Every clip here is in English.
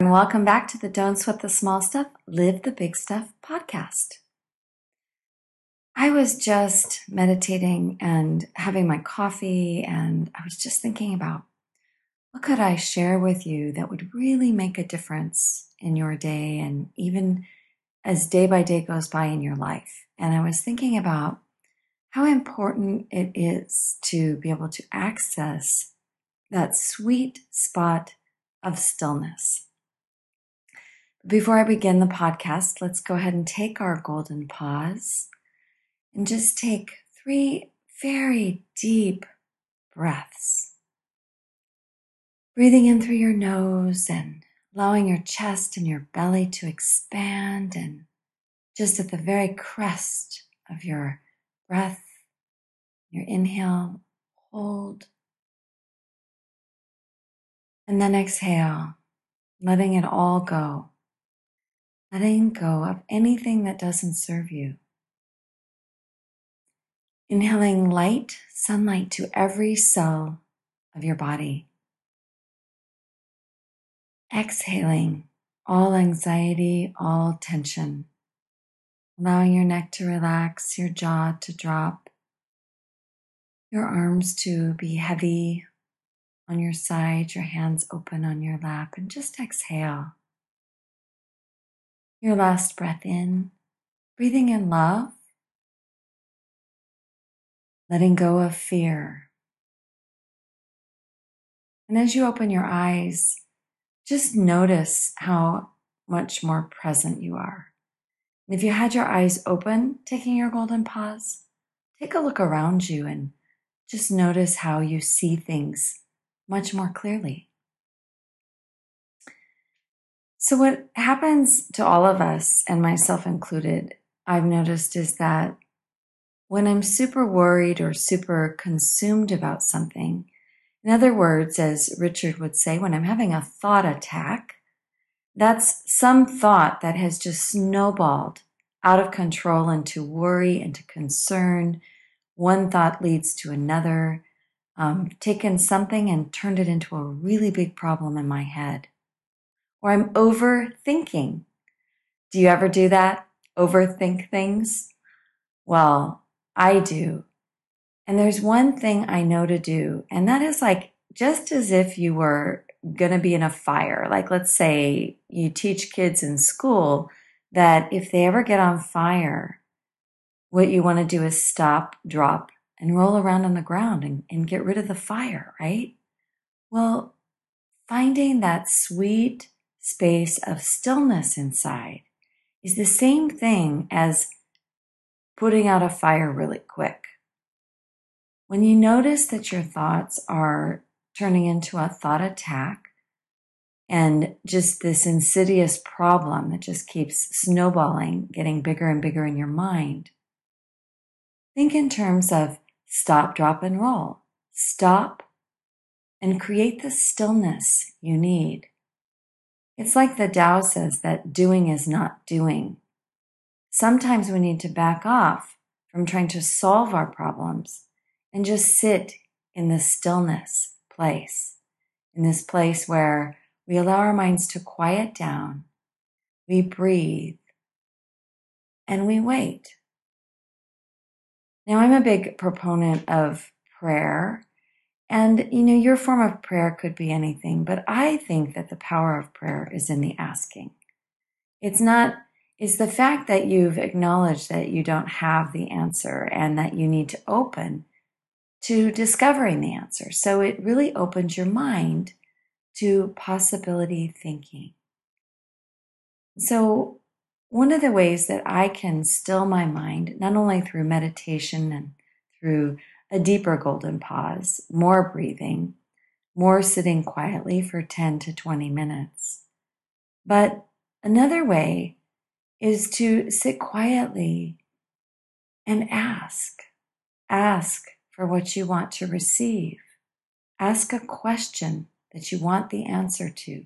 And welcome back to the Don't Sweat the Small Stuff, Live the Big Stuff podcast. I was just meditating and having my coffee, and I was just thinking about what could I share with you that would really make a difference in your day and even as day by day goes by in your life. And I was thinking about how important it is to be able to access that sweet spot of stillness. Before I begin the podcast, let's go ahead and take our golden pause and just take three very deep breaths. Breathing in through your nose and allowing your chest and your belly to expand and just at the very crest of your breath, your inhale, hold. And then exhale, letting it all go. Letting go of anything that doesn't serve you. Inhaling light, sunlight to every cell of your body. Exhaling all anxiety, all tension. Allowing your neck to relax, your jaw to drop, your arms to be heavy on your side, your hands open on your lap, and just exhale. Your last breath in, breathing in love, letting go of fear. And as you open your eyes, just notice how much more present you are. And if you had your eyes open, taking your golden pause, take a look around you and just notice how you see things much more clearly. So, what happens to all of us, and myself included, I've noticed is that when I'm super worried or super consumed about something, in other words, as Richard would say, when I'm having a thought attack, that's some thought that has just snowballed out of control into worry, into concern. One thought leads to another. Um, taken something and turned it into a really big problem in my head. Or I'm overthinking. Do you ever do that? Overthink things? Well, I do. And there's one thing I know to do, and that is like just as if you were going to be in a fire. Like, let's say you teach kids in school that if they ever get on fire, what you want to do is stop, drop, and roll around on the ground and, and get rid of the fire, right? Well, finding that sweet space of stillness inside is the same thing as putting out a fire really quick. When you notice that your thoughts are turning into a thought attack and just this insidious problem that just keeps snowballing, getting bigger and bigger in your mind, think in terms of stop, drop, and roll. Stop and create the stillness you need. It's like the Tao says that doing is not doing. Sometimes we need to back off from trying to solve our problems and just sit in this stillness place, in this place where we allow our minds to quiet down, we breathe, and we wait. Now, I'm a big proponent of prayer. And, you know, your form of prayer could be anything, but I think that the power of prayer is in the asking. It's not, it's the fact that you've acknowledged that you don't have the answer and that you need to open to discovering the answer. So it really opens your mind to possibility thinking. So, one of the ways that I can still my mind, not only through meditation and through a deeper golden pause, more breathing, more sitting quietly for 10 to 20 minutes, But another way is to sit quietly and ask. Ask for what you want to receive. Ask a question that you want the answer to.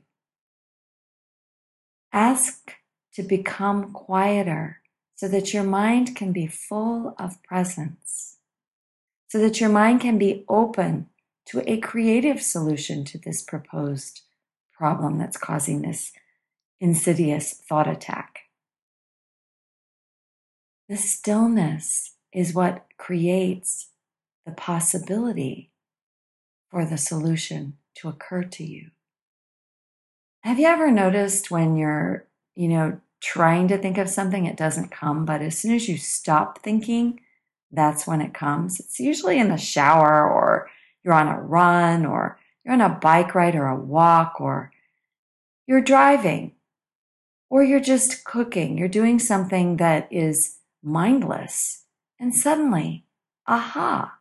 Ask to become quieter so that your mind can be full of presence, so that your mind can be open to a creative solution to this proposed problem that's causing this insidious thought attack. The stillness is what creates the possibility for the solution to occur to you. Have you ever noticed when you're, you know, trying to think of something, it doesn't come, but as soon as you stop thinking, that's when it comes? It's usually in the shower or you're on a run or you're on a bike ride or a walk or you're driving or you're just cooking. You're doing something that is mindless. And suddenly, aha,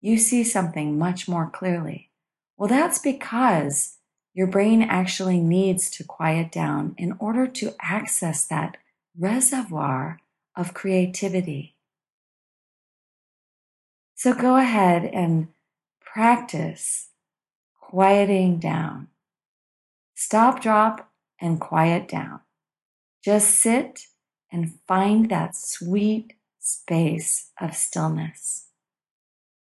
you see something much more clearly. Well, that's because your brain actually needs to quiet down in order to access that reservoir of creativity. So go ahead and practice quieting down. Stop, drop, and quiet down. Just sit and find that sweet space of stillness.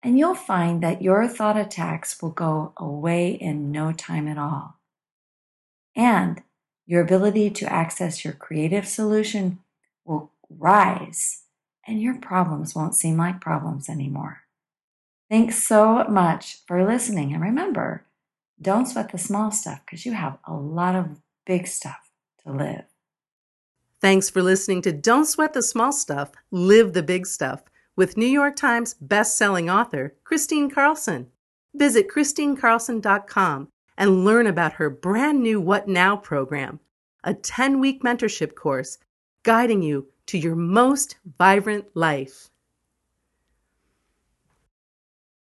And you'll find that your thought attacks will go away in no time at all. And your ability to access your creative solution will rise, and your problems won't seem like problems anymore. Thanks so much for listening. And remember, don't sweat the small stuff because you have a lot of big stuff to live. Thanks for listening to Don't Sweat the Small Stuff, Live the Big Stuff with New York Times best-selling author Kristine Carlson. Visit KristineCarlson.com and learn about her brand new What Now program, a 10-week mentorship course guiding you to your most vibrant life.